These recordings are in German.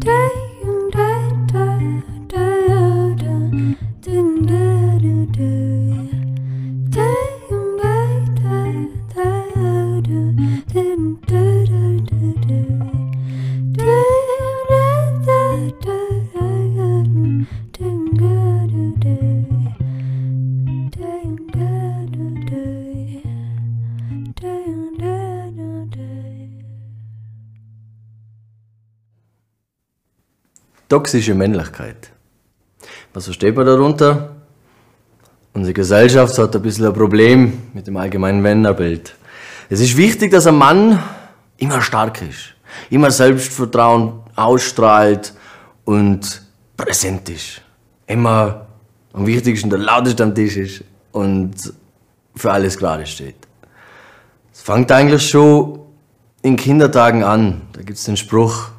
day. Toxische Männlichkeit. Was versteht man darunter? Unsere Gesellschaft hat ein bisschen ein Problem mit dem allgemeinen Männerbild. Es ist wichtig, dass ein Mann immer stark ist, immer Selbstvertrauen ausstrahlt und präsent ist. Immer am wichtigsten der lauteste am Tisch ist und für alles gerade steht. Es fängt eigentlich schon in Kindertagen an. Da gibt es den Spruch,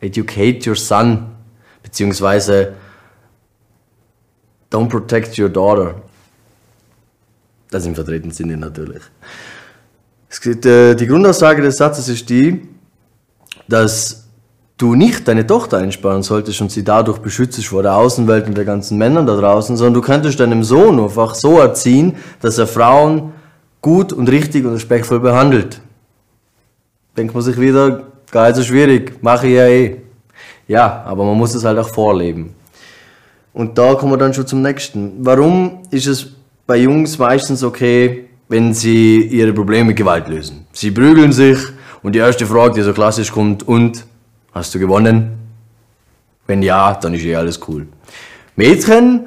educate your son beziehungsweise Don't protect your daughter. Das im vertretenen Sinne natürlich. Geht, äh, die Grundaussage des Satzes ist die, dass du nicht deine Tochter einsparen solltest und sie dadurch beschützt vor der Außenwelt und der ganzen Männern da draußen, sondern du könntest deinem Sohn einfach so erziehen, dass er Frauen gut und richtig und respektvoll behandelt. Denkt man sich wieder, gar nicht so schwierig, mache ich ja eh. Ja, aber man muss es halt auch vorleben. Und da kommen wir dann schon zum nächsten. Warum ist es bei Jungs meistens okay, wenn sie ihre Probleme mit Gewalt lösen? Sie prügeln sich und die erste Frage, die so klassisch kommt, und hast du gewonnen? Wenn ja, dann ist eh alles cool. Mädchen,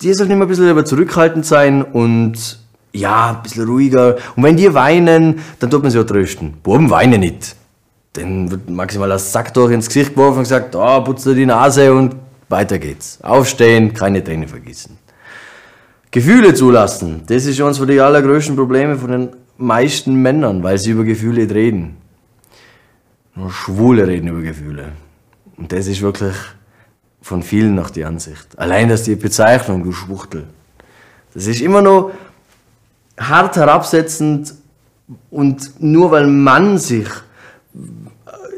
die sollten immer ein bisschen zurückhaltend sein und ja, ein bisschen ruhiger. Und wenn die weinen, dann tut man sie auch trösten. Buben weinen nicht dann wird maximal das Sack durch ins Gesicht geworfen und gesagt, oh, putzt dir die Nase und weiter geht's. Aufstehen, keine Tränen vergießen. Gefühle zulassen, das ist eines die allergrößten Probleme von den meisten Männern, weil sie über Gefühle reden. Nur Schwule reden über Gefühle. Und das ist wirklich von vielen noch die Ansicht. Allein das die Bezeichnung, du Schwuchtel. Das ist immer noch hart herabsetzend und nur weil man sich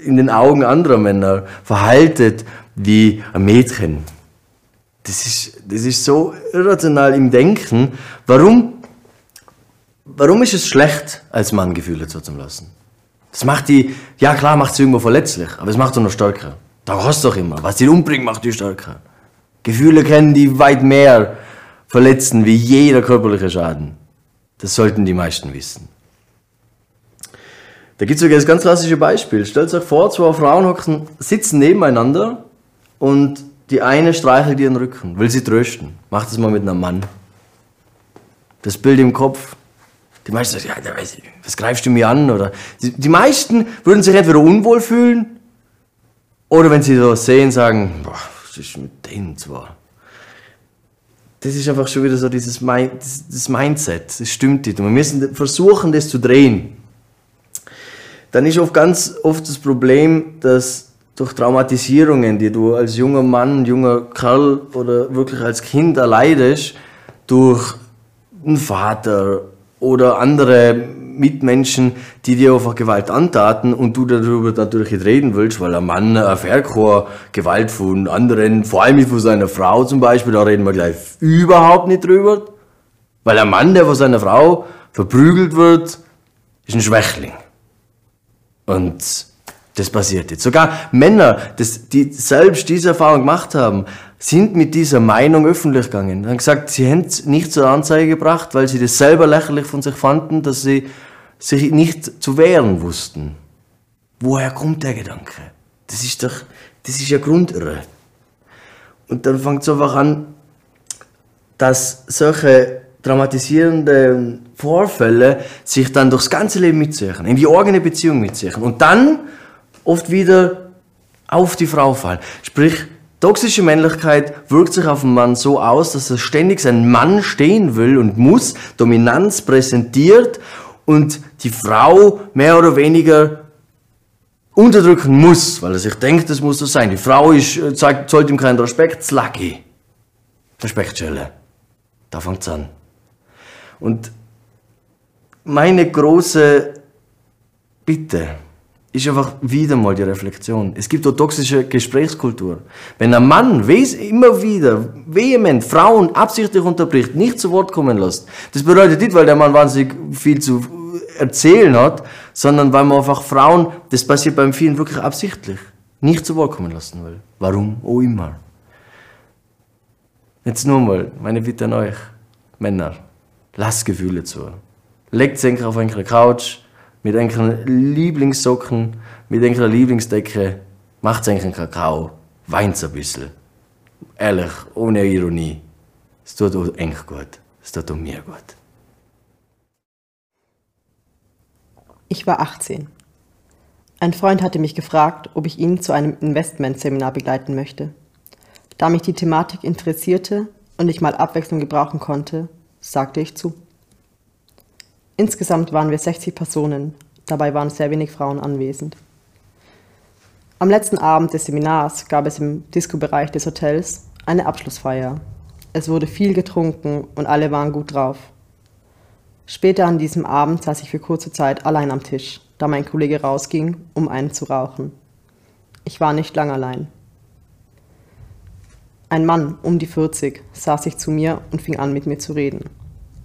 in den Augen anderer Männer verhaltet wie ein Mädchen. Das ist, das ist so irrational im Denken. Warum, warum ist es schlecht, als Mann Gefühle zuzulassen? Das macht die, ja klar, macht sie irgendwo verletzlich, aber es macht sie noch stärker. Da hast du doch immer. Was die umbringt, macht die stärker. Gefühle kennen die weit mehr verletzen wie jeder körperliche Schaden. Das sollten die meisten wissen. Da gibt es sogar das ganz klassische Beispiel. Stellt euch vor, zwei Frauen hocken, sitzen nebeneinander und die eine streichelt ihren Rücken, will sie trösten. Macht das mal mit einem Mann. Das Bild im Kopf. Die meisten sagen, ja, was greifst du mir an? Oder die, die meisten würden sich entweder unwohl fühlen oder wenn sie so sehen, sagen, boah, was ist mit denen zwar? Das ist einfach schon wieder so dieses das Mindset. Das stimmt nicht. Und wir müssen versuchen, das zu drehen dann ist oft ganz oft das Problem, dass durch Traumatisierungen, die du als junger Mann, junger Kerl oder wirklich als Kind erleidest, durch einen Vater oder andere Mitmenschen, die dir einfach Gewalt antaten und du darüber natürlich nicht reden willst, weil ein Mann erfährt keine Gewalt von anderen, vor allem von seiner Frau zum Beispiel, da reden wir gleich überhaupt nicht drüber. Weil ein Mann, der von seiner Frau verprügelt wird, ist ein Schwächling. Und das passiert jetzt. Sogar Männer, das, die selbst diese Erfahrung gemacht haben, sind mit dieser Meinung öffentlich gegangen. Haben gesagt, sie hätten es nicht zur Anzeige gebracht, weil sie das selber lächerlich von sich fanden, dass sie sich nicht zu wehren wussten. Woher kommt der Gedanke? Das ist doch, das ist ja Grundirre. Und dann fängt es einfach an, dass solche dramatisierende Vorfälle sich dann durchs ganze Leben mitziehen, in die eigene Beziehung mitziehen und dann oft wieder auf die Frau fallen. Sprich, toxische Männlichkeit wirkt sich auf den Mann so aus, dass er ständig sein Mann stehen will und muss, Dominanz präsentiert und die Frau mehr oder weniger unterdrücken muss, weil er sich denkt, das muss so sein. Die Frau ist, äh, zeigt, zollt ihm keinen Respekt, Sluggy. Respektschelle. Da fängt's an. Und meine große Bitte ist einfach wieder mal die Reflexion. Es gibt auch toxische Gesprächskultur. Wenn ein Mann immer wieder vehement Frauen absichtlich unterbricht, nicht zu Wort kommen lässt, das bedeutet nicht, weil der Mann wahnsinnig viel zu erzählen hat, sondern weil man einfach Frauen, das passiert beim vielen wirklich absichtlich, nicht zu Wort kommen lassen will. Warum? Oh immer. Jetzt nur mal, meine Bitte an euch, Männer, lasst Gefühle zu. Legt sich auf eine Couch, mit irgendwelchen Lieblingssocken, mit irgendeiner Lieblingsdecke, macht einen Kakao, weint ein bisschen. Ehrlich, ohne Ironie. Es tut euch gut. Es tut auch mir gut. Ich war 18. Ein Freund hatte mich gefragt, ob ich ihn zu einem Investmentseminar begleiten möchte. Da mich die Thematik interessierte und ich mal Abwechslung gebrauchen konnte, sagte ich zu. Insgesamt waren wir 60 Personen, dabei waren sehr wenig Frauen anwesend. Am letzten Abend des Seminars gab es im Disco-Bereich des Hotels eine Abschlussfeier. Es wurde viel getrunken und alle waren gut drauf. Später an diesem Abend saß ich für kurze Zeit allein am Tisch, da mein Kollege rausging, um einen zu rauchen. Ich war nicht lang allein. Ein Mann um die 40 saß sich zu mir und fing an, mit mir zu reden.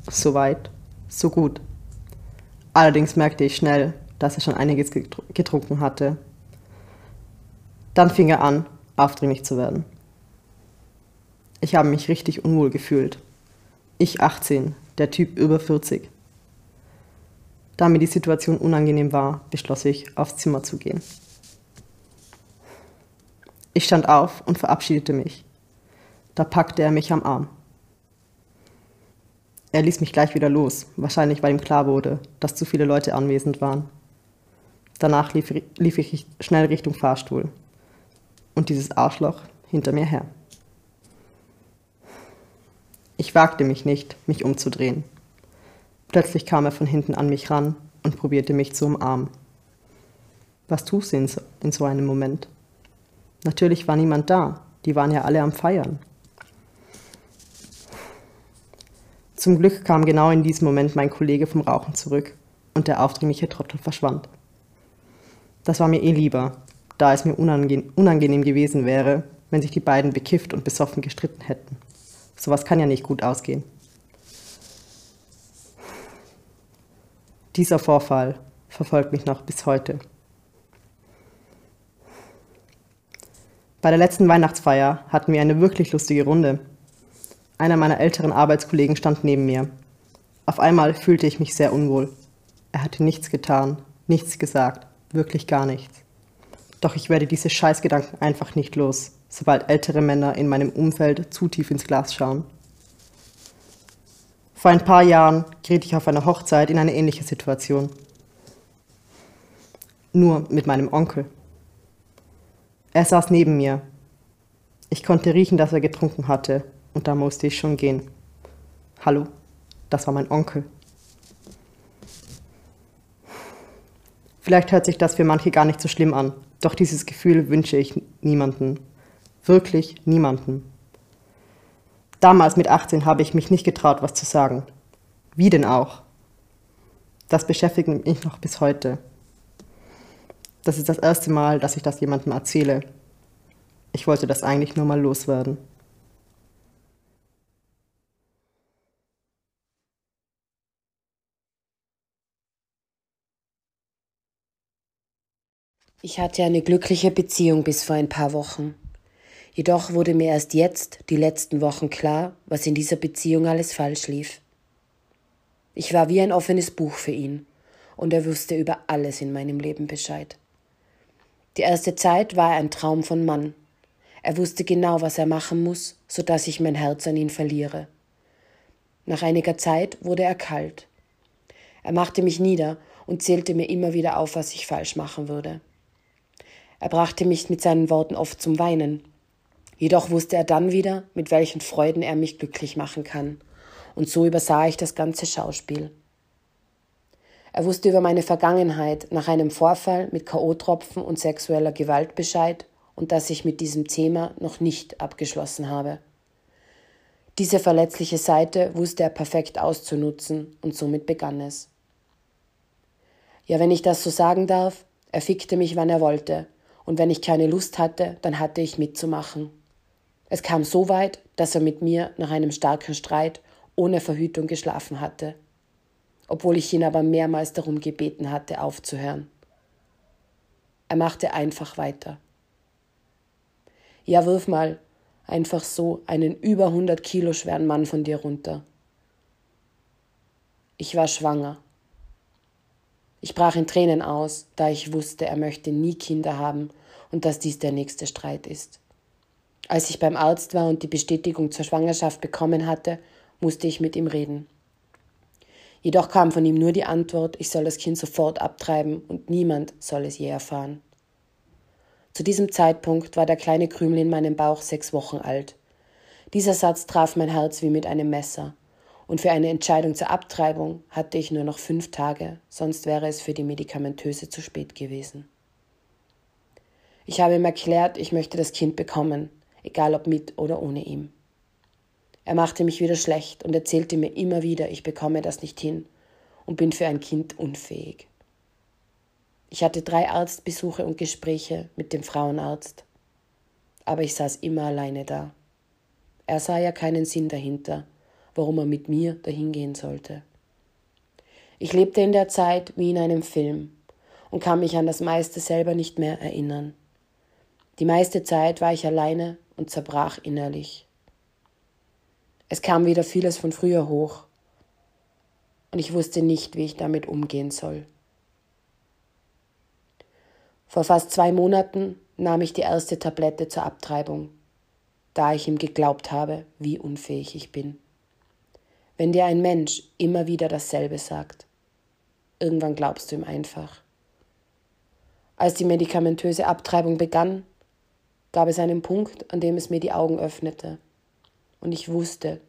So weit, so gut. Allerdings merkte ich schnell, dass er schon einiges getrunken hatte. Dann fing er an, aufdringlich zu werden. Ich habe mich richtig unwohl gefühlt. Ich 18, der Typ über 40. Da mir die Situation unangenehm war, beschloss ich, aufs Zimmer zu gehen. Ich stand auf und verabschiedete mich. Da packte er mich am Arm. Er ließ mich gleich wieder los, wahrscheinlich weil ihm klar wurde, dass zu viele Leute anwesend waren. Danach lief, lief ich schnell Richtung Fahrstuhl und dieses Arschloch hinter mir her. Ich wagte mich nicht, mich umzudrehen. Plötzlich kam er von hinten an mich ran und probierte mich zu umarmen. Was tust du in so, in so einem Moment? Natürlich war niemand da, die waren ja alle am Feiern. Zum Glück kam genau in diesem Moment mein Kollege vom Rauchen zurück und der aufdringliche Trottel verschwand. Das war mir eh lieber, da es mir unangenehm gewesen wäre, wenn sich die beiden bekifft und besoffen gestritten hätten. Sowas kann ja nicht gut ausgehen. Dieser Vorfall verfolgt mich noch bis heute. Bei der letzten Weihnachtsfeier hatten wir eine wirklich lustige Runde. Einer meiner älteren Arbeitskollegen stand neben mir. Auf einmal fühlte ich mich sehr unwohl. Er hatte nichts getan, nichts gesagt, wirklich gar nichts. Doch ich werde diese Scheißgedanken einfach nicht los, sobald ältere Männer in meinem Umfeld zu tief ins Glas schauen. Vor ein paar Jahren geriet ich auf einer Hochzeit in eine ähnliche Situation. Nur mit meinem Onkel. Er saß neben mir. Ich konnte riechen, dass er getrunken hatte und da musste ich schon gehen. Hallo, das war mein Onkel. Vielleicht hört sich das für manche gar nicht so schlimm an, doch dieses Gefühl wünsche ich niemanden. Wirklich niemanden. Damals mit 18 habe ich mich nicht getraut, was zu sagen. Wie denn auch? Das beschäftigt mich noch bis heute. Das ist das erste Mal, dass ich das jemandem erzähle. Ich wollte das eigentlich nur mal loswerden. Ich hatte eine glückliche Beziehung bis vor ein paar Wochen. Jedoch wurde mir erst jetzt, die letzten Wochen, klar, was in dieser Beziehung alles falsch lief. Ich war wie ein offenes Buch für ihn, und er wusste über alles in meinem Leben Bescheid. Die erste Zeit war er ein Traum von Mann. Er wusste genau, was er machen muss, so dass ich mein Herz an ihn verliere. Nach einiger Zeit wurde er kalt. Er machte mich nieder und zählte mir immer wieder auf, was ich falsch machen würde. Er brachte mich mit seinen Worten oft zum Weinen. Jedoch wusste er dann wieder, mit welchen Freuden er mich glücklich machen kann. Und so übersah ich das ganze Schauspiel. Er wusste über meine Vergangenheit nach einem Vorfall mit K.O.-Tropfen und sexueller Gewalt Bescheid und dass ich mit diesem Thema noch nicht abgeschlossen habe. Diese verletzliche Seite wusste er perfekt auszunutzen und somit begann es. Ja, wenn ich das so sagen darf, Er fickte mich, wann er wollte, und wenn ich keine Lust hatte, dann hatte ich mitzumachen. Es kam so weit, dass er mit mir nach einem starken Streit ohne Verhütung geschlafen hatte, obwohl ich ihn aber mehrmals darum gebeten hatte, aufzuhören. Er machte einfach weiter. Ja, wirf mal einfach so einen über 100 Kilo schweren Mann von dir runter. Ich war schwanger. Ich brach in Tränen aus, da ich wusste, er möchte nie Kinder haben und dass dies der nächste Streit ist. Als ich beim Arzt war und die Bestätigung zur Schwangerschaft bekommen hatte, musste ich mit ihm reden. Jedoch kam von ihm nur die Antwort, ich soll das Kind sofort abtreiben und niemand soll es je erfahren. Zu diesem Zeitpunkt war der kleine Krümel in meinem Bauch sechs Wochen alt. Dieser Satz traf mein Herz wie mit einem Messer. Und für eine Entscheidung zur Abtreibung hatte ich nur noch fünf Tage, sonst wäre es für die Medikamentöse zu spät gewesen. Ich habe ihm erklärt, ich möchte das Kind bekommen, egal ob mit oder ohne ihm. Er machte mich wieder schlecht und erzählte mir immer wieder, ich bekomme das nicht hin und bin für ein Kind unfähig. Ich hatte drei Arztbesuche und Gespräche mit dem Frauenarzt. Aber ich saß immer alleine da. Er sah ja keinen Sinn dahinter, warum er mit mir dahin gehen sollte. Ich lebte in der Zeit wie in einem Film und kann mich an das meiste selber nicht mehr erinnern. Die meiste Zeit war ich alleine und zerbrach innerlich. Es kam wieder vieles von früher hoch und ich wusste nicht, wie ich damit umgehen soll. Vor fast zwei Monaten nahm ich die erste Tablette zur Abtreibung, da ich ihm geglaubt habe, wie unfähig ich bin. Wenn dir ein Mensch immer wieder dasselbe sagt, irgendwann glaubst du ihm einfach. Als die medikamentöse Abtreibung begann, gab es einen Punkt, an dem es mir die Augen öffnete und ich wusste,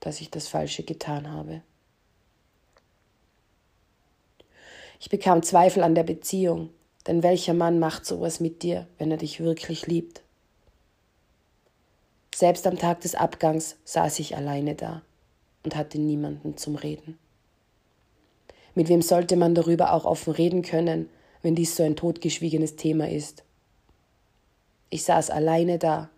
dass ich das Falsche getan habe. Ich bekam Zweifel an der Beziehung denn welcher Mann macht sowas mit dir, wenn er dich wirklich liebt? Selbst am Tag des Abgangs saß ich alleine da und hatte niemanden zum Reden. Mit wem sollte man darüber auch offen reden können, wenn dies so ein totgeschwiegenes Thema ist? Ich saß alleine da,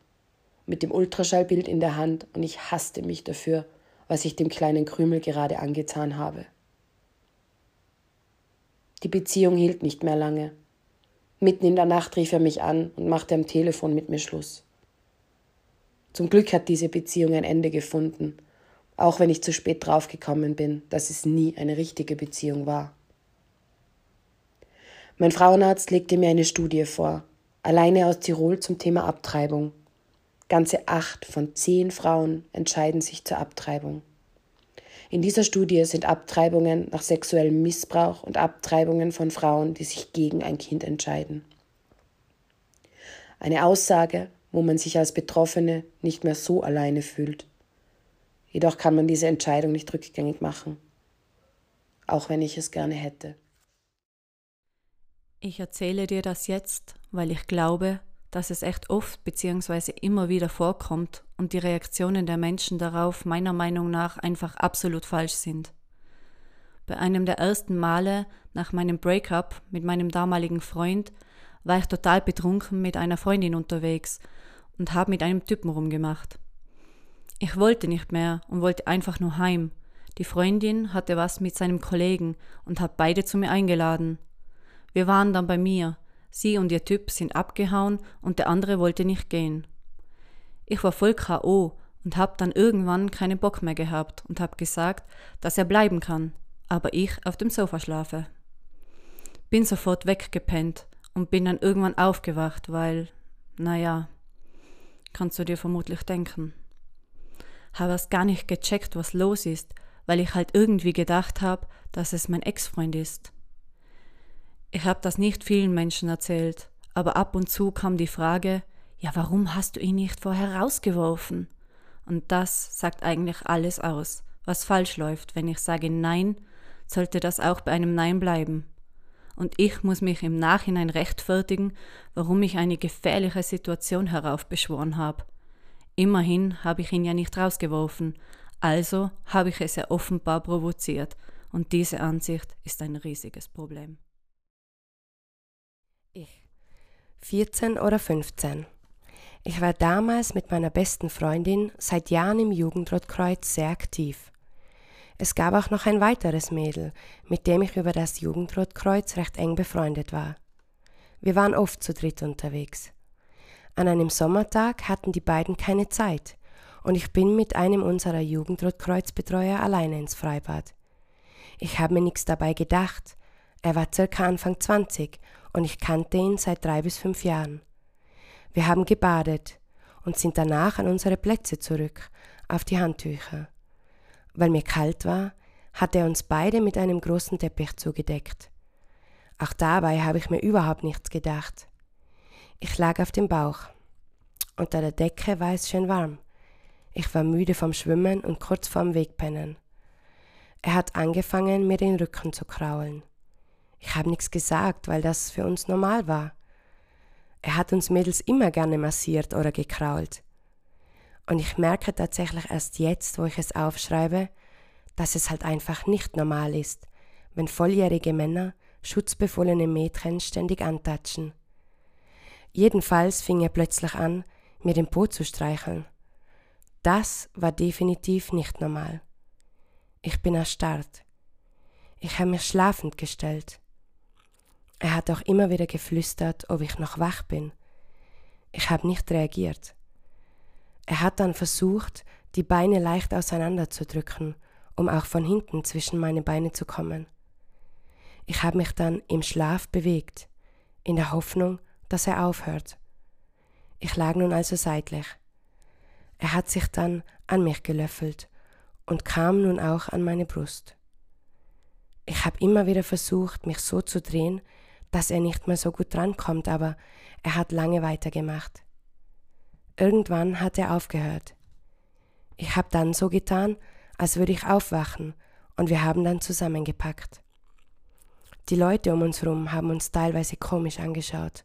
mit dem Ultraschallbild in der Hand und ich hasste mich dafür, was ich dem kleinen Krümel gerade angetan habe. Die Beziehung hielt nicht mehr lange. Mitten in der Nacht rief er mich an und machte am Telefon mit mir Schluss. Zum Glück hat diese Beziehung ein Ende gefunden, auch wenn ich zu spät draufgekommen bin, dass es nie eine richtige Beziehung war. Mein Frauenarzt legte mir eine Studie vor, alleine aus Tirol zum Thema Abtreibung. Ganze acht von zehn Frauen entscheiden sich zur Abtreibung. In dieser Studie sind Abtreibungen nach sexuellem Missbrauch und Abtreibungen von Frauen, die sich gegen ein Kind entscheiden. Eine Aussage, wo man sich als Betroffene nicht mehr so alleine fühlt. Jedoch kann man diese Entscheidung nicht rückgängig machen, auch wenn ich es gerne hätte. Ich erzähle dir das jetzt, weil ich glaube, dass es echt oft bzw. immer wieder vorkommt und die Reaktionen der Menschen darauf meiner Meinung nach einfach absolut falsch sind. Bei einem der ersten Male nach meinem Breakup mit meinem damaligen Freund war ich total betrunken mit einer Freundin unterwegs und habe mit einem Typen rumgemacht. Ich wollte nicht mehr und wollte einfach nur heim. Die Freundin hatte was mit seinem Kollegen und hat beide zu mir eingeladen. Wir waren dann bei mir Sie und ihr Typ sind abgehauen und der andere wollte nicht gehen. Ich war voll K.O. und hab dann irgendwann keinen Bock mehr gehabt und hab gesagt, dass er bleiben kann, aber ich auf dem Sofa schlafe. Bin sofort weggepennt und bin dann irgendwann aufgewacht, weil, naja, kannst du dir vermutlich denken. Habe erst gar nicht gecheckt, was los ist, weil ich halt irgendwie gedacht habe, dass es mein Ex-Freund ist. Ich habe das nicht vielen Menschen erzählt, aber ab und zu kam die Frage, ja, warum hast du ihn nicht vorher rausgeworfen? Und das sagt eigentlich alles aus, was falsch läuft. Wenn ich sage Nein, sollte das auch bei einem Nein bleiben. Und ich muss mich im Nachhinein rechtfertigen, warum ich eine gefährliche Situation heraufbeschworen habe. Immerhin habe ich ihn ja nicht rausgeworfen, also habe ich es ja offenbar provoziert, und diese Ansicht ist ein riesiges Problem. Ich. 14 oder 15. Ich war damals mit meiner besten Freundin seit Jahren im Jugendrotkreuz sehr aktiv. Es gab auch noch ein weiteres Mädel, mit dem ich über das Jugendrotkreuz recht eng befreundet war. Wir waren oft zu dritt unterwegs. An einem Sommertag hatten die beiden keine Zeit und ich bin mit einem unserer Jugendrotkreuzbetreuer alleine ins Freibad. Ich habe mir nichts dabei gedacht. Er war circa Anfang 20 und ich kannte ihn seit drei bis fünf Jahren. Wir haben gebadet und sind danach an unsere Plätze zurück, auf die Handtücher. Weil mir kalt war, hat er uns beide mit einem großen Teppich zugedeckt. Auch dabei habe ich mir überhaupt nichts gedacht. Ich lag auf dem Bauch. Unter der Decke war es schön warm. Ich war müde vom Schwimmen und kurz vorm Wegpennen. Er hat angefangen, mir den Rücken zu kraulen. Ich habe nichts gesagt, weil das für uns normal war. Er hat uns Mädels immer gerne massiert oder gekrault. Und ich merke tatsächlich erst jetzt, wo ich es aufschreibe, dass es halt einfach nicht normal ist, wenn volljährige Männer schutzbefohlene Mädchen ständig antatschen. Jedenfalls fing er plötzlich an, mir den Po zu streicheln. Das war definitiv nicht normal. Ich bin erstarrt. Ich habe mich schlafend gestellt. Er hat auch immer wieder geflüstert, ob ich noch wach bin. Ich habe nicht reagiert. Er hat dann versucht, die Beine leicht auseinanderzudrücken, um auch von hinten zwischen meine Beine zu kommen. Ich habe mich dann im Schlaf bewegt, in der Hoffnung, dass er aufhört. Ich lag nun also seitlich. Er hat sich dann an mich gelöffelt und kam nun auch an meine Brust. Ich habe immer wieder versucht, mich so zu drehen, dass er nicht mehr so gut drankommt, aber er hat lange weitergemacht. Irgendwann hat er aufgehört. Ich habe dann so getan, als würde ich aufwachen, und wir haben dann zusammengepackt. Die Leute um uns herum haben uns teilweise komisch angeschaut.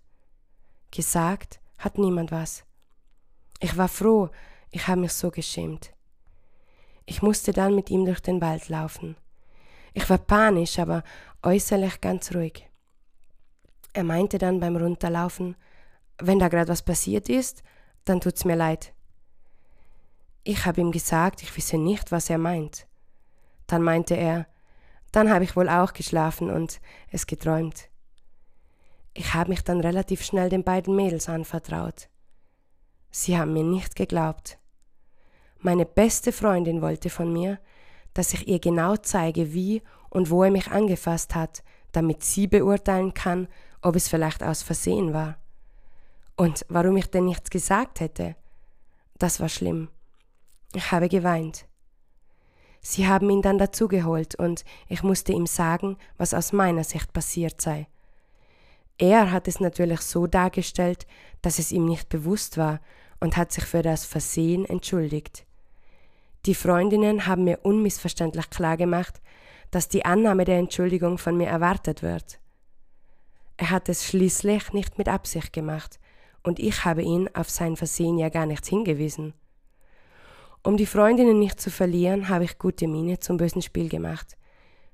Gesagt hat niemand was. Ich war froh, ich habe mich so geschämt. Ich musste dann mit ihm durch den Wald laufen. Ich war panisch, aber äußerlich ganz ruhig. Er meinte dann beim Runterlaufen, wenn da gerade was passiert ist, dann tut's mir leid. Ich habe ihm gesagt, ich wisse nicht, was er meint. Dann meinte er, dann habe ich wohl auch geschlafen und es geträumt. Ich habe mich dann relativ schnell den beiden Mädels anvertraut. Sie haben mir nicht geglaubt. Meine beste Freundin wollte von mir, dass ich ihr genau zeige, wie und wo er mich angefasst hat, damit sie beurteilen kann, ob es vielleicht aus Versehen war. Und warum ich denn nichts gesagt hätte, das war schlimm. Ich habe geweint. Sie haben ihn dann dazugeholt und ich musste ihm sagen, was aus meiner Sicht passiert sei. Er hat es natürlich so dargestellt, dass es ihm nicht bewusst war und hat sich für das Versehen entschuldigt. Die Freundinnen haben mir unmissverständlich klargemacht, dass die Annahme der Entschuldigung von mir erwartet wird. Er hat es schließlich nicht mit Absicht gemacht, und ich habe ihn auf sein Versehen ja gar nichts hingewiesen. Um die Freundinnen nicht zu verlieren, habe ich gute Miene zum bösen Spiel gemacht.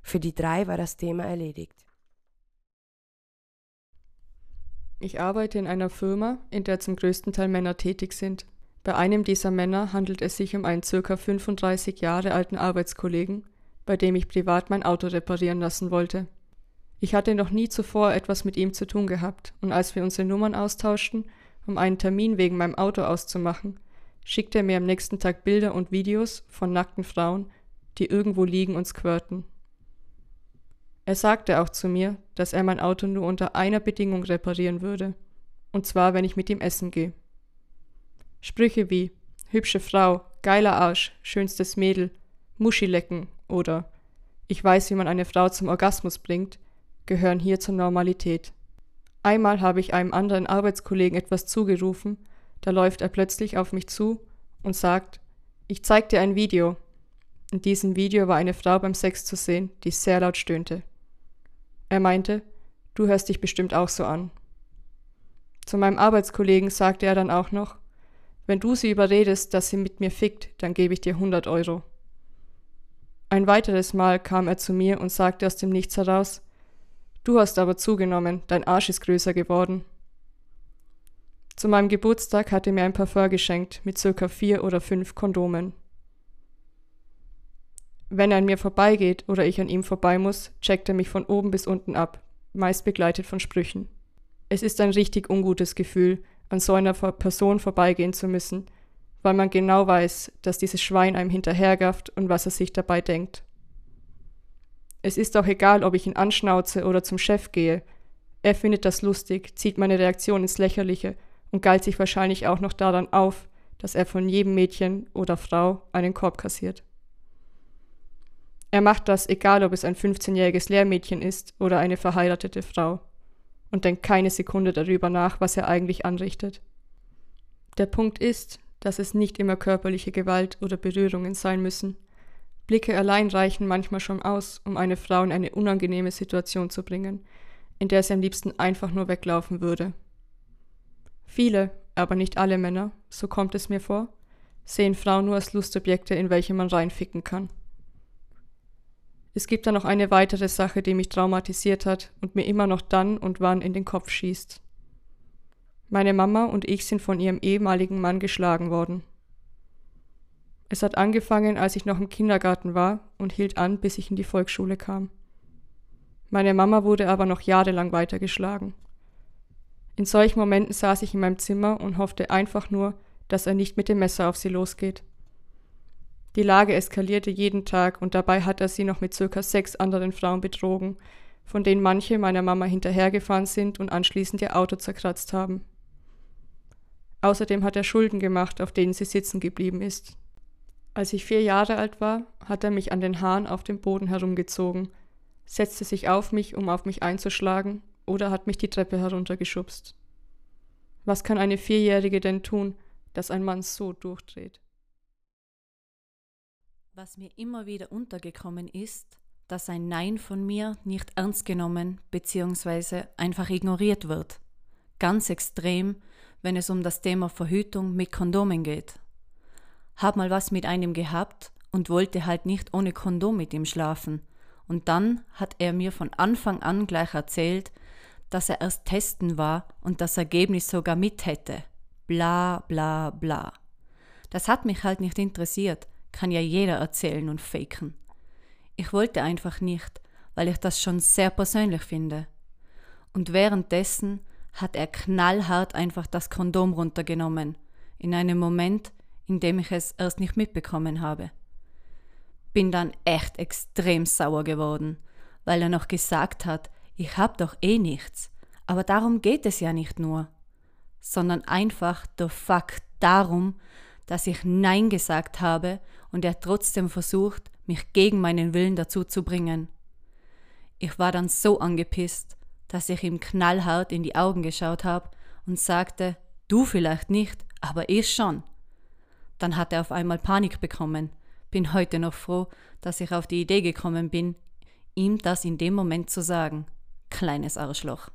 Für die drei war das Thema erledigt. Ich arbeite in einer Firma, in der zum größten Teil Männer tätig sind. Bei einem dieser Männer handelt es sich um einen circa 35 Jahre alten Arbeitskollegen, bei dem ich privat mein Auto reparieren lassen wollte. Ich hatte noch nie zuvor etwas mit ihm zu tun gehabt, und als wir unsere Nummern austauschten, um einen Termin wegen meinem Auto auszumachen, schickte er mir am nächsten Tag Bilder und Videos von nackten Frauen, die irgendwo liegen und squirten. Er sagte auch zu mir, dass er mein Auto nur unter einer Bedingung reparieren würde, und zwar, wenn ich mit ihm essen gehe. Sprüche wie hübsche Frau, geiler Arsch, schönstes Mädel, Muschi lecken oder ich weiß, wie man eine Frau zum Orgasmus bringt, gehören hier zur Normalität. Einmal habe ich einem anderen Arbeitskollegen etwas zugerufen, da läuft er plötzlich auf mich zu und sagt, ich zeig dir ein Video. In diesem Video war eine Frau beim Sex zu sehen, die sehr laut stöhnte. Er meinte, du hörst dich bestimmt auch so an. Zu meinem Arbeitskollegen sagte er dann auch noch, wenn du sie überredest, dass sie mit mir fickt, dann gebe ich dir 100 Euro. Ein weiteres Mal kam er zu mir und sagte aus dem Nichts heraus, Du hast aber zugenommen, dein Arsch ist größer geworden. Zu meinem Geburtstag hat er mir ein Parfum geschenkt mit circa vier oder fünf Kondomen. Wenn er an mir vorbeigeht oder ich an ihm vorbei muss, checkt er mich von oben bis unten ab, meist begleitet von Sprüchen. Es ist ein richtig ungutes Gefühl, an so einer Person vorbeigehen zu müssen, weil man genau weiß, dass dieses Schwein einem hinterhergafft und was er sich dabei denkt. Es ist auch egal, ob ich ihn anschnauze oder zum Chef gehe. Er findet das lustig, zieht meine Reaktion ins Lächerliche und galt sich wahrscheinlich auch noch daran auf, dass er von jedem Mädchen oder Frau einen Korb kassiert. Er macht das, egal ob es ein 15-jähriges Lehrmädchen ist oder eine verheiratete Frau, und denkt keine Sekunde darüber nach, was er eigentlich anrichtet. Der Punkt ist, dass es nicht immer körperliche Gewalt oder Berührungen sein müssen. Blicke allein reichen manchmal schon aus, um eine Frau in eine unangenehme Situation zu bringen, in der sie am liebsten einfach nur weglaufen würde. Viele, aber nicht alle Männer, so kommt es mir vor, sehen Frauen nur als Lustobjekte, in welche man reinficken kann. Es gibt da noch eine weitere Sache, die mich traumatisiert hat und mir immer noch dann und wann in den Kopf schießt. Meine Mama und ich sind von ihrem ehemaligen Mann geschlagen worden. Es hat angefangen, als ich noch im Kindergarten war und hielt an, bis ich in die Volksschule kam. Meine Mama wurde aber noch jahrelang weiter geschlagen. In solchen Momenten saß ich in meinem Zimmer und hoffte einfach nur, dass er nicht mit dem Messer auf sie losgeht. Die Lage eskalierte jeden Tag und dabei hat er sie noch mit circa sechs anderen Frauen betrogen, von denen manche meiner Mama hinterhergefahren sind und anschließend ihr Auto zerkratzt haben. Außerdem hat er Schulden gemacht, auf denen sie sitzen geblieben ist. Als ich vier Jahre alt war, hat er mich an den Haaren auf dem Boden herumgezogen, setzte sich auf mich, um auf mich einzuschlagen, oder hat mich die Treppe heruntergeschubst. Was kann eine Vierjährige denn tun, dass ein Mann so durchdreht? Was mir immer wieder untergekommen ist, dass ein Nein von mir nicht ernst genommen bzw. einfach ignoriert wird. Ganz extrem, wenn es um das Thema Verhütung mit Kondomen geht. Hab mal was mit einem gehabt und wollte halt nicht ohne Kondom mit ihm schlafen. Und dann hat er mir von Anfang an gleich erzählt, dass er erst testen war und das Ergebnis sogar mit hätte. Bla bla bla. Das hat mich halt nicht interessiert, kann ja jeder erzählen und faken. Ich wollte einfach nicht, weil ich das schon sehr persönlich finde. Und währenddessen hat er knallhart einfach das Kondom runtergenommen, in einem Moment, in dem ich es erst nicht mitbekommen habe. Bin dann echt extrem sauer geworden, weil er noch gesagt hat, ich hab doch eh nichts. Aber darum geht es ja nicht nur, sondern einfach der Fakt darum, dass ich Nein gesagt habe und er trotzdem versucht, mich gegen meinen Willen dazu zu bringen. Ich war dann so angepisst, dass ich ihm knallhart in die Augen geschaut habe und sagte, du vielleicht nicht, aber ich schon. Dann hat er auf einmal Panik bekommen. Bin heute noch froh, dass ich auf die Idee gekommen bin, ihm das in dem Moment zu sagen. Kleines Arschloch.